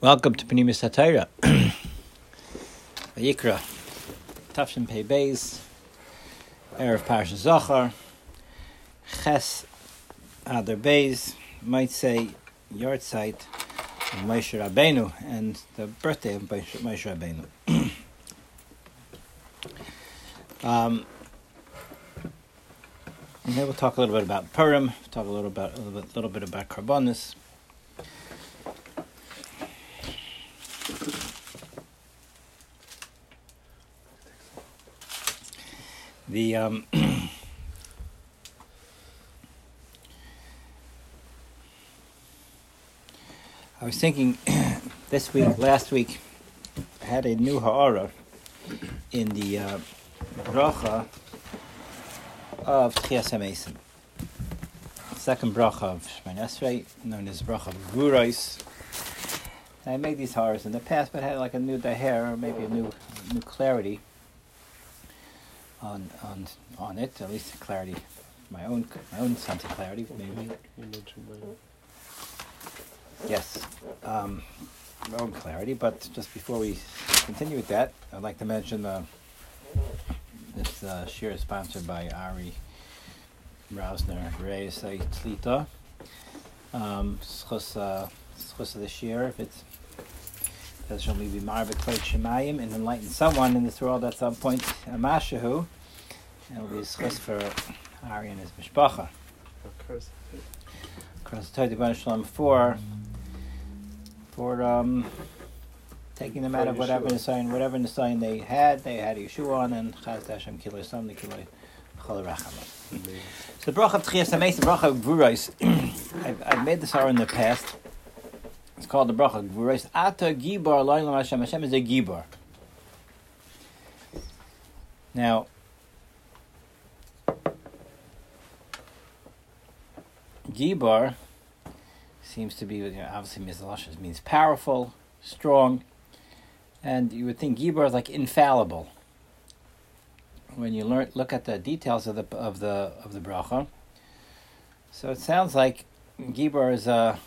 Welcome to Panimis Hatayra. Yikra. Tafshin Pei Beis. Erev Parsha Zachar. Ches Adar Beis. Might say yard Moshe Rabbeinu and the birthday of Moshe Rabbeinu. um, and then we'll talk a little bit about Purim, talk a little about a little bit, little bit about Karbonis. The um, I was thinking this week, last week, I had a new ha'ara in the uh, bracha of Tchias HaMesim. Second bracha of Shemon Esrei, known as bracha of Gurais. I made these ha'aras in the past, but had like a new daher, or maybe a new new clarity on on on it, at least clarity, my own my own sense of clarity, maybe. Yes, um, my own clarity. But just before we continue with that, I'd like to mention uh, this uh, shir is sponsored by Ari Rausner Reis Tlita. Um, uh, this year, if it's that shall be kvod shemayim and enlighten someone in this world at some point a mashahu. It will be a for Ari and his mishpacha. Across the Torah Shalom for for um, taking them out of whatever Nisayan, whatever Nisayan they had, they had Yeshua on and Chaz Hashem Kiloi Sam Kiloi Chol. So the bracha of Tchias Hameis, the bracha of Gvurais, I've, I've made this hour in the past. It's called the bracha Gvurais. Ata Gibar Loilam Hashem. Hashem is a Gibar. Now, Gibar seems to be, you know, obviously means powerful, strong, and you would think Gibar is like infallible. When you learn, look at the details of the of the of the bracha, so it sounds like Gibar is a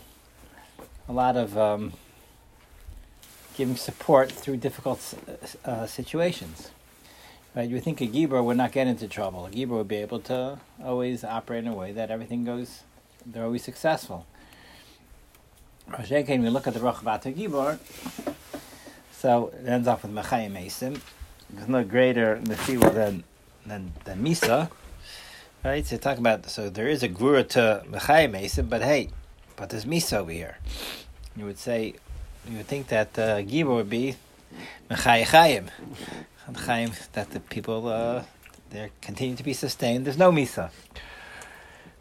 a lot of um, giving support through difficult uh, situations. Right, you think a Gibor would not get into trouble. A Gibor would be able to always operate in a way that everything goes, they're always successful. When we look at the Roch Bata Gibor, so it ends off with Mechayim Mesim. There's no greater nefila than, than, than Misa. Right, so talk about, so there is a Gura to Mechayim Mesim, but hey, but there's Misa over here. You would say, you would think that uh, would be Mechayim Chaim, that the people uh, they continue to be sustained. There's no misa,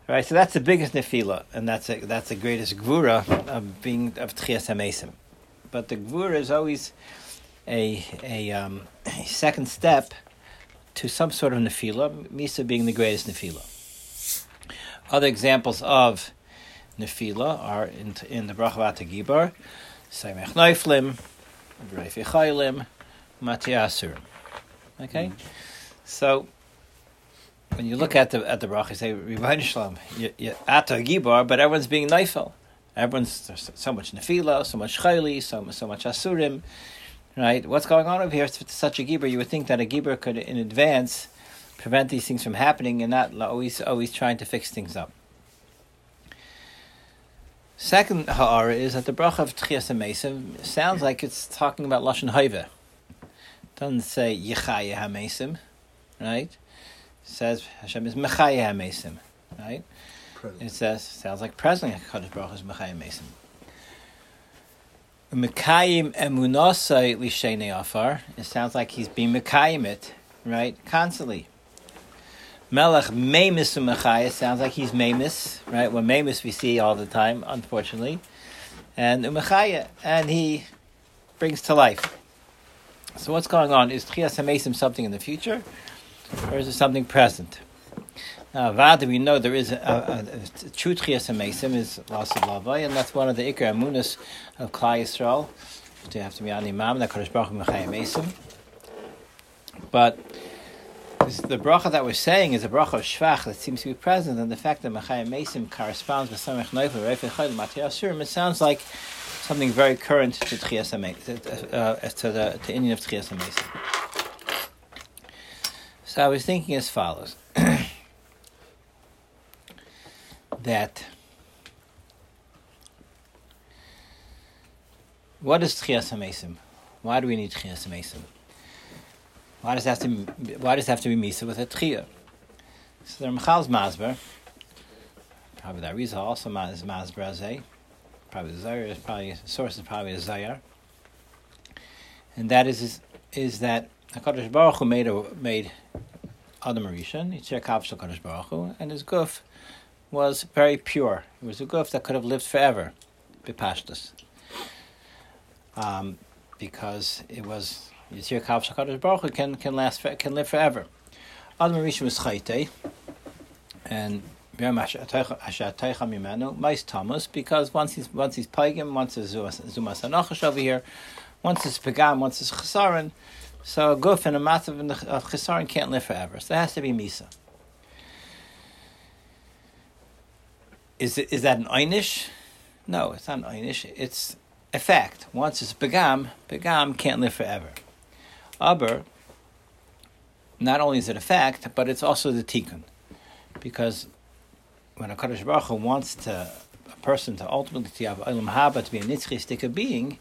right? So that's the biggest nefila, and that's a, that's the greatest gvura of being of tchias hamesim. But the gvura is always a a, um, a second step to some sort of nefila. Misa being the greatest nefila. Other examples of nefila are in in the brachavat gibar, Saimech Neiflim, Reifi Chaylim, Matiasurim. Okay, mm-hmm. so when you look at the at the bracha, you say Rebbeinu Shalom, Ata Gibar, but everyone's being neifel. Everyone's there's so much nefila, so much chayli, so so much asurim, right? What's going on over here? It's such a gibar. You would think that a gibar could, in advance, prevent these things from happening, and not always always trying to fix things up. Second ha'ara is that the bracha of Tchias HaMesim sounds like it's talking about Lashon Haiva doesn't say Yechaya HaMesim, right? It says Hashem is Mechaya HaMesim, right? Present. It says, sounds like presently HaKadosh Baruch is Mechaya HaMesim. Mekayim emunasai lishenei afar. It sounds like he's being mekayim it, right? Constantly. Melech memis umechaya sounds like he's memis, right? Well, memis we see all the time, unfortunately. And umechaya, and he brings to life. So what's going on? Is Tchias HaMesim something in the future, or is it something present? Now, Vada, we know there is a, a, a true Tchias HaMesim is Lavai, and that's one of the Iker Amunas of Klai Yisrael. You have to be on Imam, that Kodesh Baruch Hu But the bracha that we're saying is a bracha of Shvach that seems to be present, and the fact that Mechayim Mesim corresponds with Samech Reifei Chayil, Matei Asurim, it sounds like something very current to Tchias uh, to the to Indian of Tchias So I was thinking as follows that what is Tchias HaMesim? Why do we need Tchias HaMesim? Why does it have to why does it have to be Misa with a Tchia? So the Michal's Masber, probably that reason also is Masber probably the Zayar is probably source is probably a Zayar. And that is is, that HaKadosh Baruch Hu made a, made Adam Rishon, Yitzhak Kav HaKadosh Baruch Hu, and his guf was very pure. It was a guf that could have lived forever, Bipashtas. Um, because it was Yitzhak Kav HaKadosh Baruch can, can last, can live forever. Adam Rishon was Chayte, and mais Thomas, because once he's once he's pagan, once it's zumas anachash over here, once it's pagam, once it's chesaron, so a guf and a matzav of chesaron can't live forever. So there has to be misa. Is it is that an einish? No, it's not an einish. It's a fact. Once it's pagam, pagam can't live forever. Aber, not only is it a fact, but it's also the tikkun, because when a Kaddish Baruch Hu wants to a person to ultimately to have Olam Haba to be a nitzchistika being,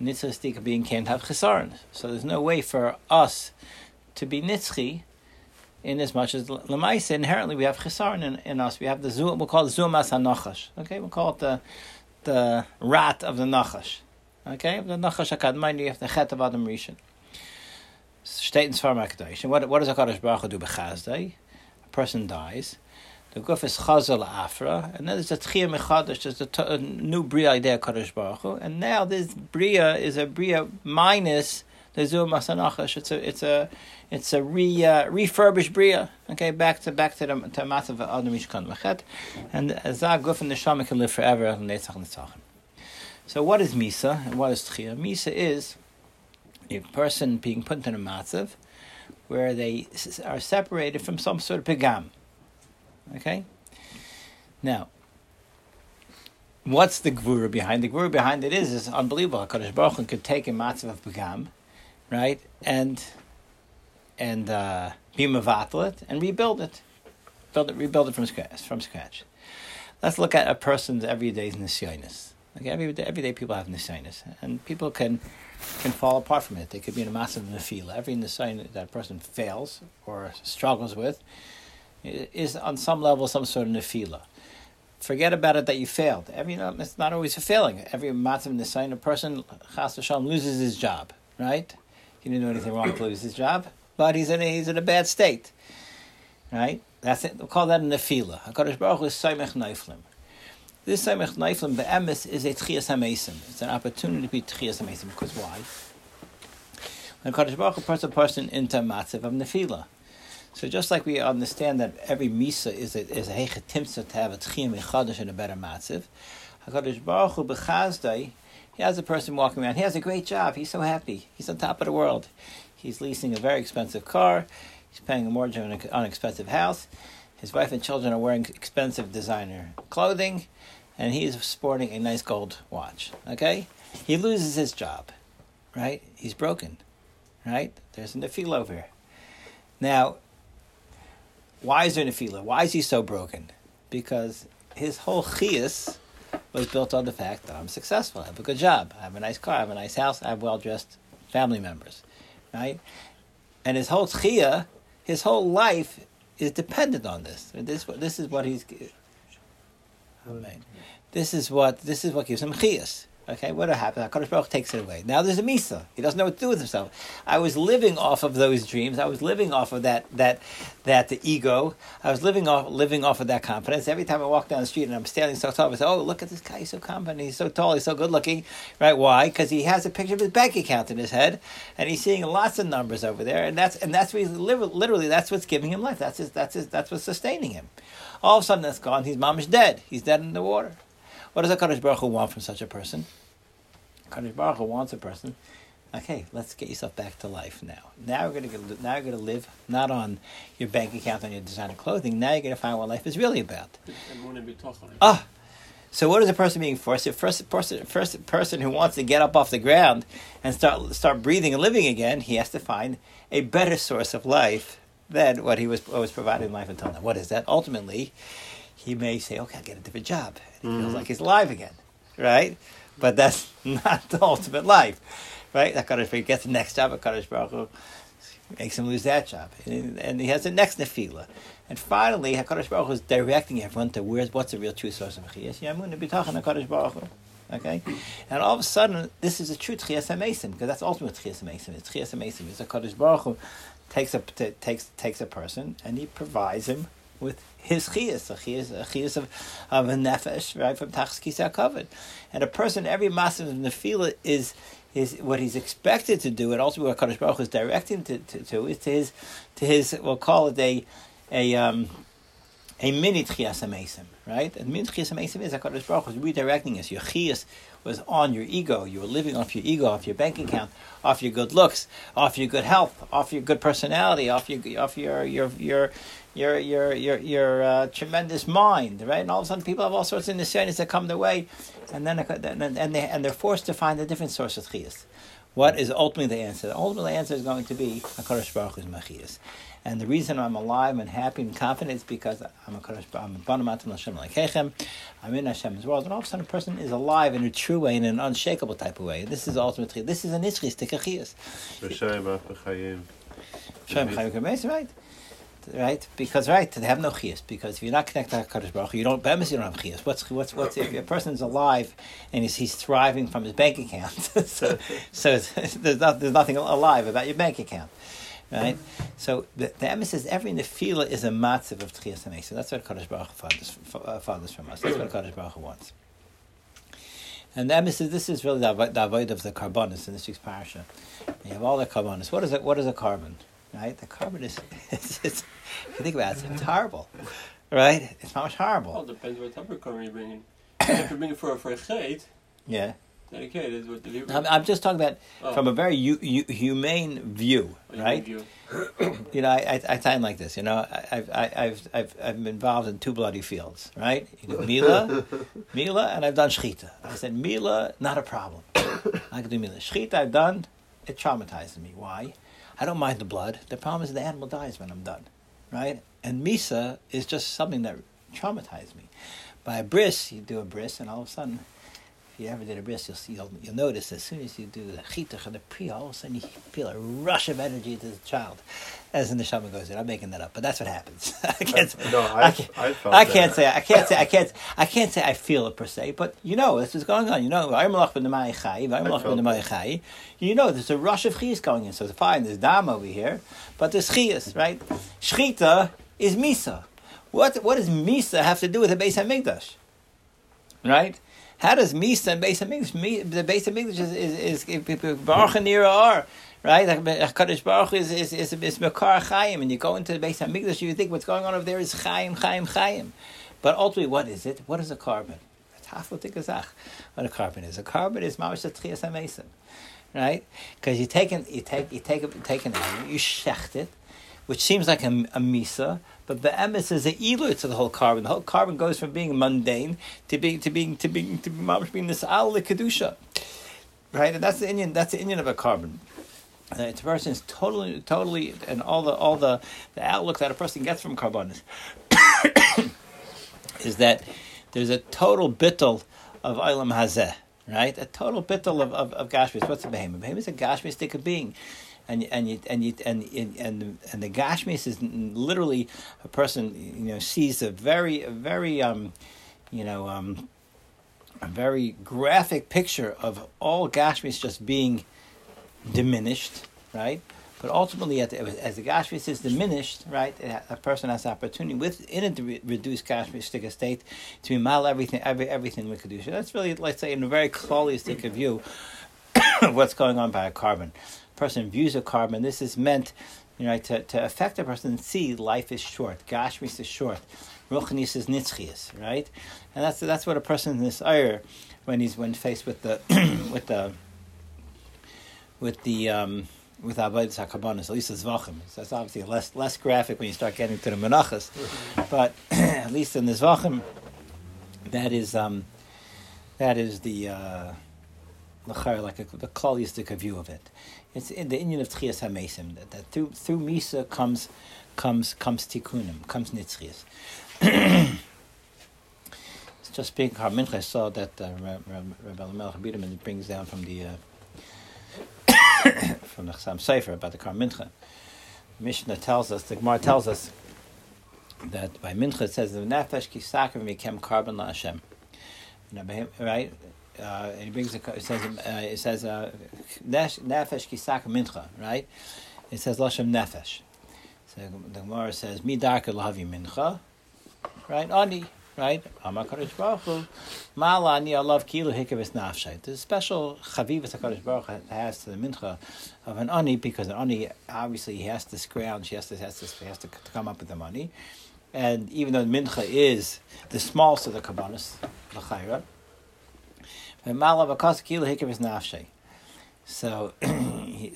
nitzchistika being can't have chesaron. So there's no way for us to be nitzchi in as much as lemaisa inherently we have chesaron in, in, us. We have the zoom. We'll call it zumas hanachash. Okay, we'll call it the the rat of the nachash. Okay, the nachash akadmai. You have the chet of Adam Rishon. State in Svarmakdash. And what what does a Kaddish Baruch Hu do? Bechazdai. A person dies the guf is chazal afra, and then there's a tchiyah mechadash, there's a, t- a new bria idea Kadosh Baruch Hu, and now this bria is a bria minus the zu masanachash. It's a it's a it's a re uh, refurbished bria. Okay, back to back to the to matzav adam mishkan v'chet, and zah guf and the shama can live forever netzach netzachim. So what is misa and what is tchiyah? Misa is a person being put in a matzav where they are separated from some sort of pigam. Okay? Now, what's the gvura behind? The gvura behind it is is unbelievable. HaKadosh Baruch Hu could take a matzav of Begam, right, and and uh, be mavatl and rebuild it. Build it, rebuild it from scratch. From scratch. Let's look at a person's everyday nisyonis. Okay, every day, every day people have nisyonis, and people can can fall apart from it. They could be in a massive nefila. Every nisyon that a person fails or struggles with is on some level some sort of nefila. Forget about it that you failed. Every it's not always a failing. Every matzim nisayin, a person chas v'shalom loses his job. Right? He didn't do anything wrong to lose his job, but he's in a, he's in a bad state. Right? That's it. We call that a nefila. Hakadosh Baruch Hu is neiflim. This saimech neiflim be'emes is a tchias hamesim. It's an opportunity to be tchias hamesim. Because why? When Hakadosh Baruch Hu puts a person into a matzav of nefila. So just like we understand that every misa is a is a hechetimsa to have a tchiyim echadash and a better matziv, Hakadosh Baruch Hu bechazdai. He has a person walking around. He has a great job. He's so happy. He's on top of the world. He's leasing a very expensive car. He's paying a mortgage on an expensive house. His wife and children are wearing expensive designer clothing, and he's sporting a nice gold watch. Okay, he loses his job, right? He's broken, right? There's a nefil over here. Now, why is there nefila? Why is he so broken? Because his whole chias was built on the fact that I'm successful, I have a good job, I have a nice car, I have a nice house, I have well dressed family members, right? And his whole chia, his whole life is dependent on this. This this is what he's. This is what this is what gives him chias. Okay, what happened? Hakadosh Baruch takes it away. Now there's a misa. He doesn't know what to do with himself. I was living off of those dreams. I was living off of that that that the ego. I was living off living off of that confidence. Every time I walk down the street and I'm standing so tall, I say, "Oh, look at this guy! He's so confident. He's so tall. He's so good looking." Right? Why? Because he has a picture of his bank account in his head, and he's seeing lots of numbers over there, and that's and that's what he's literally that's what's giving him life. That's his that's his that's what's sustaining him. All of a sudden, that's gone. He's mamish dead. He's dead in the water. What does Hakadosh Baruch Hu want from such a person? Kadosh Baruch Hu wants a person. Okay, let's get yourself back to life now. Now we're gonna now you're gonna live not on your bank account on your designer clothing. Now you're gonna find what life is really about. Ah, So what is a person being forced? A first person, first person who wants to get up off the ground and start start breathing and living again, he has to find a better source of life than what he was was providing life until now. What is that? Ultimately, he may say, "Okay, I'll get a different job." And he Mm-hmm. feels like he's alive again, right? But that's not the ultimate life, right? Hakadosh Baruch gets the next job. Hakadosh Baruch Hu makes him lose that job, and, and he has the next nefila. And finally, Hakadosh Baruch Hu is directing everyone to where's what's the real true source of chiyas. Yamun b'tachan Hakadosh Baruch Hu. Okay, and all of a sudden, this is a true tchias because that's ultimate tchias. It's tchias hamesim. It's Hakadosh Baruch Hu takes a takes takes a person and he provides him with his chiyas, a chiyas, a chiyas of, of a nefesh, right from tachs kisah covered. And a person, every massive nefila is is what he's expected to do, and also what Kadosh Baruch Hu is directing to, to, to is to his to his we'll call it a a um, a mini tchias hamesim, right? And mini tchias hamesim is Hakadosh Baruch is redirecting us. Your chiyas was on your ego. You were living off your ego, off your bank account, off your good looks, off your good health, off your good personality, off your off your your your your your your, your uh, tremendous mind, right? And all of a sudden, people have all sorts of nisyanis that come their way, and then and they and they're forced to find a different source of chiyas. What is ultimately the answer? The ultimate answer is going to be Hakadosh Baruch Hu's machiyas. And the reason I'm alive and happy and confident is because I'm a Kadosh, I'm a Banamatim Hashem Lekechem, I'm in Hashem's world, and all of a sudden a person is alive in a true way, in an unshakable type of way. This is ultimately, this is an Ischis Tekachiyas. B'Shem B'Chayim. Shem Chayim Kameis, right? Right? Because, right, they have no chiyas. Because if you're not connected to HaKadosh Baruch you don't, bemis, you don't have chiyas. What's, what's, what's, if a person's alive and he's, he's thriving from his bank account, so, so it's, there's, not, there's nothing alive about your bank account. Right? So the, the emphasis, every nefila is a matziv of Tchias. So that's what Kadosh Baruch fathers, uh, fathers from us. That's what Kadosh Baruch wants. And the emphasis, this is really the, the avoid of the carbonis in this week's parasha. You have all the carbonis. What is it? What is a carbon? Right? The carbon is, it's, it's, if you think about it, it's horrible. Right? It's not much Well, horrible. it depends what type of carbon you're bringing. if you're bringing for a fresh gate, Yeah. Then okay, that's what the Hebrew. I'm, I'm just talking about Oh. from a very hu- hu- humane view, Oh, right? mean you know, I, I, I time like this. You know, I, I've, I, I've, I've, I've been involved in two bloody fields, right? You do Mila, Mila, and I've done Shechita. I said, Mila, not a problem. I can do Mila. Shechita, I've done, it traumatizes me. Why? I don't mind the blood. The problem is the animal dies when I'm done, right? And Misa is just something that traumatized me. By a bris, you do a bris, and all of a sudden, if you ever did a bris, you'll see, you'll, you'll notice as soon as you do the chitach and the priya, all of a sudden you feel a rush of energy to the child, as in the neshama goes in. I'm making that up, but that's what happens. I can't. No, I I, can't. I felt I can't say I can't say I can't I can't say I feel it per se, but you know this is going on. You know, "Vaymelach b'nemai chai, vaymelach felt b'nemai chai." You know, there's a rush of chiyas going in. So it's fine. There's dam over here, but there's chiyas, right? Shchita is misa. What what does misa have to do with the Beis Hamikdash? Right? How does Misa and Beis Hamikdash? Mi- The Beis Hamikdash is is, is Baruch Nira Ar, right? Hakadosh Baruch Hu is is is, is Mekar Chaim, and you go into the Beis Hamikdash, you think what's going on over there is Chaim, Chaim, Chaim, but ultimately, what is it? What is a carbon? Haflotikazach. What a carbon is? A carbon is Mamash Tchias Hamesim, right? Because you take an, you take you take a, take an you shecht it, which seems like a, a misa, but the emes is a elur to the whole carbon. The whole carbon goes from being mundane to being to being to being to being, being this al kedusha, right? And that's the Indian. That's the Indian of a carbon. Uh, it's a person is totally, totally, and all the all the, the outlook that a person gets from carbon is, is that there's a total bittel of Ilam Hazeh, right? A total bittel of, of, of Gashmis. What's a behemoth? Behemoth is a Gashmistic being. And and you, and you, and and and the Gashmis is literally a person you know sees a very a very um you know um a very graphic picture of all Gashmis just being diminished, right? But ultimately, at the, as the Gashmis is diminished, right, a person has the opportunity within a re- reduced Gashmistic state to mal everything, every, everything with Kedusha. That's really, let's say, in a very holistic view of what's going on by a carbon. Person views a carbon. This is meant, you know, to, to affect a person and see life is short. Gashmis is short. Ruchnis is nitzchias, right? And that's that's what a person in this when he's when faced with the with the with the um, with avodas hakabanis, at least the zvachim. So that's obviously less less graphic when you start getting to the menachas, but at least in the zvachim, that is um, That is the uh, like a, the klalistic view of it. It's in the Indian of Tchias HaMesim that, that through through Misa comes comes comes tikkunim, comes nitzchias. it's just being Mincha. I saw that uh, Rabbi Melech Biederman brings down from the uh, from the Chassam Sefer about the Kar Mincha. Mishnah tells us, the Gemara tells us that by Mincha it says the nefesh kisakrim became carbon la Hashem. Right? Uh, and he brings a, it says uh, it says uh, nefesh kisak mincha, right? It says lashem nefesh. So the Gemara says midarka lahavi mincha, right? Ani, right? Amakadosh Baruch Hu, mala ani alav kilu hikavis nafshay. There's a special chavivas Hakadosh Baruch has to the mincha of an ani because an ani obviously he has to scrounge, he has to has to he has to, come up with the money, and even though the mincha is the smallest of the kabbanis, the So,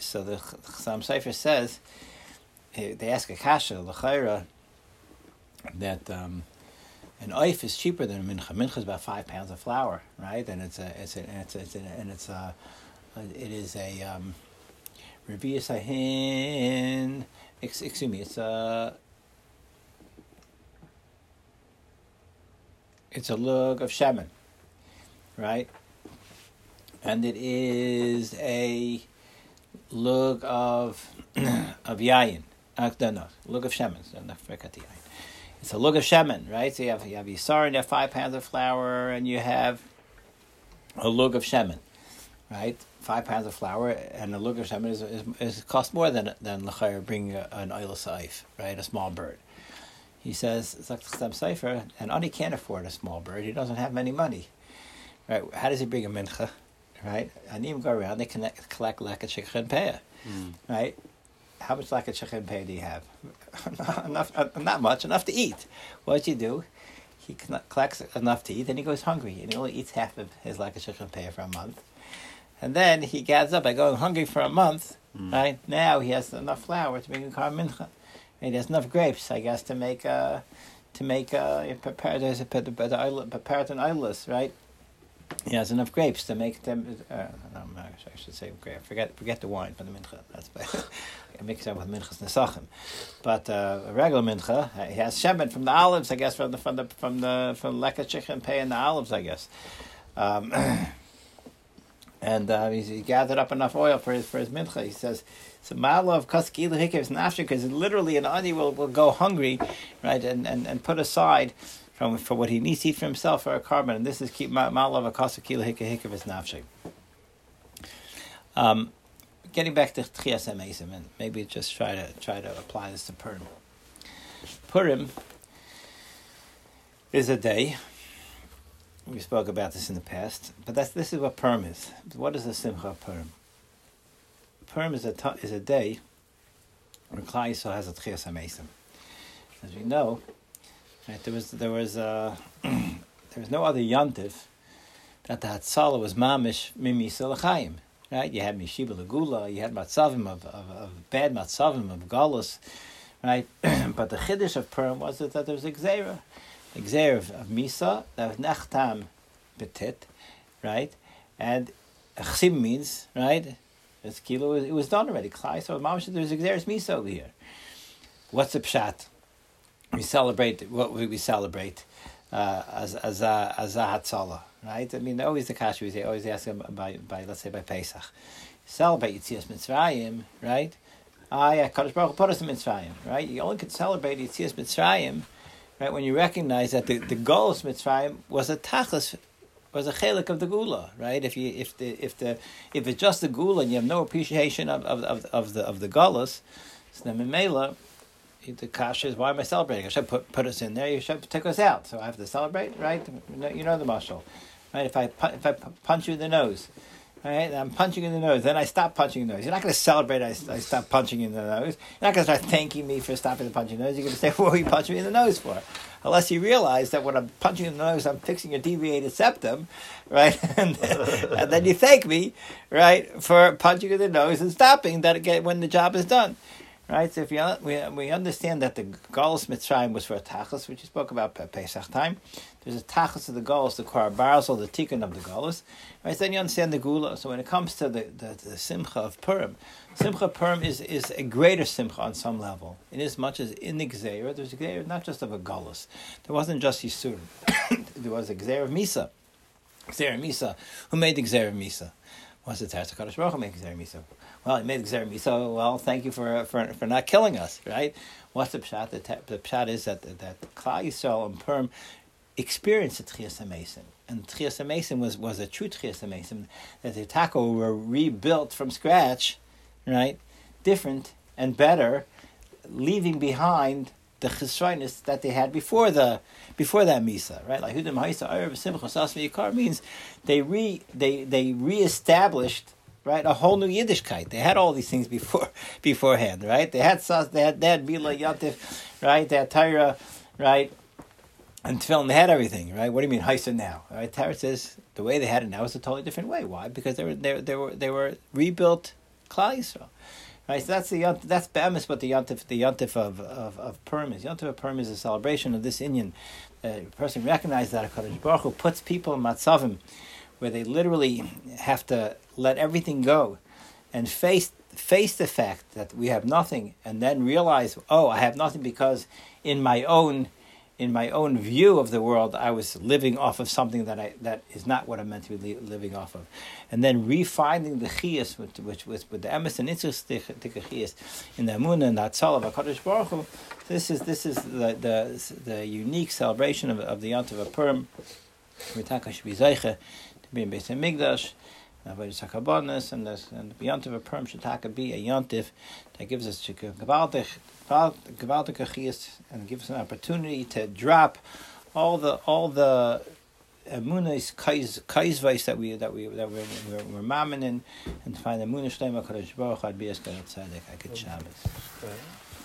so the Chassam Sefer says, they ask a kasha, l'chayra, that um, an oif is cheaper than a mincha. Mincha is about five pounds of flour, right? And it's a, it's a, and it's a, it's a, and it's a, it is a um, Sahin. Excuse me, it's a. It's a lug of shaman, right? And it is a lug of of yayin. Uh, no, no, of shemen. It's a lug of shemen, right? So you have you have yisar and you have five pounds of flour, and you have a lug of shemen, right? Five pounds of flour and a lug of shemen is, is, is cost more than than lechayr bring an oil saif, right? A small bird. He says Zakh Sefer, and Ani can't afford a small bird. He doesn't have many money. Right? How does he bring a mincha? Right? Anim go around, they connect, collect leket shekhin peah, mm. right? How much leket shekhin peah do you have? enough, uh, not much, enough to eat. What does he do? He collects enough to eat, and he goes hungry, and he only eats half of his leket shekhin peah for a month. And then he gathers up by going hungry for a month, mm. right? Now he has enough flour to make a kar mincha. And he has enough grapes, I guess, to make a to make uh, prepare, prepare, prepare an idolus, right? He has enough grapes to make them. Uh, no, I should say grape. Forget forget the wine for the mincha. That's mix up with minchas nesachim. But uh, a regular mincha, uh, he has shemen from the olives, I guess, from the from the from the from leka chicken pay and the olives, I guess. Um, and uh, he gathered up enough oil for his for his mincha. He says, "So ma'ala of kaskilu hikev nafshe," because literally an ani will, will go hungry, right, and, and, and put aside from for what he needs to eat for himself for a carbon, and this is keep ma'alav akasa kila hika hika nafshe. Um, getting back to Tchias Emesim, and maybe just try to try to apply this to Purim. Purim is a day. We spoke about this in the past, but that's this is what Purim is. What is the Simcha of Purim? Purim is a is a day when Klal Yisrael has a Tchias Emesim. As we know, Right, there was there was uh, there was no other yontif that the Hatzalah was mamish mimi silachayim. Right, you had mishiba legula, you had matzavim of, of, of bad matzavim of galus, right? but the chiddush of Purim was that, there was a gzera, a gzera of, of misa that was nechtam petit, right? And chsim means right. It's kilo. It was done already. Klai. So mamish there's a gzeras misa over here. What's the pshat? We celebrate what we celebrate uh, as as a as a hatzalah, right? I mean, always the kasha we always ask them by by let's say by Pesach, celebrate Yitzias Mitzrayim, right? Ah, yeah, Kadosh Baruch put us in Mitzrayim, right? You only can celebrate Yitzias Mitzrayim, right? When you recognize that the the goal of Mitzrayim was a tachlis was a chelik of the gula, right? If you if the if the if it's just the gula and you have no appreciation of of of, of the of the gullus, so then the kasha is why am I celebrating? Should put put us in there. You should take us out. So I have to celebrate, right? You know the muscle, right? If I if I punch you in the nose, right? I'm punching in the nose. Then I stop punching in the nose. You're not going to celebrate. I, I stop punching in the nose. You're not going to start thanking me for stopping the punching the nose. You're going to say, "What are you punching me in the nose for?" Unless you realize that when I'm punching in the nose, I'm fixing a deviated septum, right? and, and then you thank me, right, for punching in the nose and stopping that again when the job is done Right, so if you, we, we understand that the Galus Mitzrayim was for a which you spoke about Pesach time. There's a tachas of the Galus, the Korbarzal, the Tikkun of the Galus. Right, then you understand the Gula. So when it comes to the, the, the Simcha of Purim, Simcha Purim is, is a greater Simcha on some level. In as much as in the Gzeira, there's a Gzeira not just of a Galus. There wasn't just Yisurim. there was a Gzeira of Misa. Gzeira Misa. Who made the Gzeira of Misa? Was it Teres HaKadosh Baruch Hu made Misa? Well, he made Gzeira Misa. Well, thank you for, for, for not killing us, right? What's the pshat? The, te- the pshat is that that Klal Yisrael and Purim experienced the Tchias HaMesim. And Tchias HaMesim was, was a true Tchias HaMesim, that the Taco were rebuilt from scratch, right? Different and better, leaving behind the chesroinus that they had before the before that misa, right? Like Hudim Haisa Erev Simcha Sasmi Yikar means they re they they reestablished right a whole new Yiddishkeit. They had all these things before beforehand, right? They had Sas, they had they had Bila Yatif, right? They had Tyra, right? And Tefillin, they had everything, right? What do you mean Haisa now? Right? Tyra says the way they had it now is a totally different way. Why? Because they were they, they were they were rebuilt Klal Yisrael. Right, so that's the that's Be'emes but the yontif the yontif of of, of Purim is. Yontif of Purim is a celebration of this Indian. Uh, a person recognizes that Hakadosh Baruch Hu puts people in matzavim where they literally have to let everything go and face face the fact that we have nothing, and then realize, oh, I have nothing because in my own in my own view of the world, I was living off of something that I that is not what I'm meant to be li- living off of, and then refinding the chiyas, which which was with the emes and itzus chiyas in the Amunah and the Atzal of Hakadosh Baruch Hu. This is this is the the the unique celebration of of the Yontiv of Purim. To be in Beis Hamikdash. And this and the Yontiv of Purim should taka be a Yontiv that gives us gewaltig and gives us an opportunity to drop all the all the emunas kaizvais that we that we that we're we're, we're mammon in and find the emunah shlema kadosh baruch ad bias gadol tzedek akid Shabbos.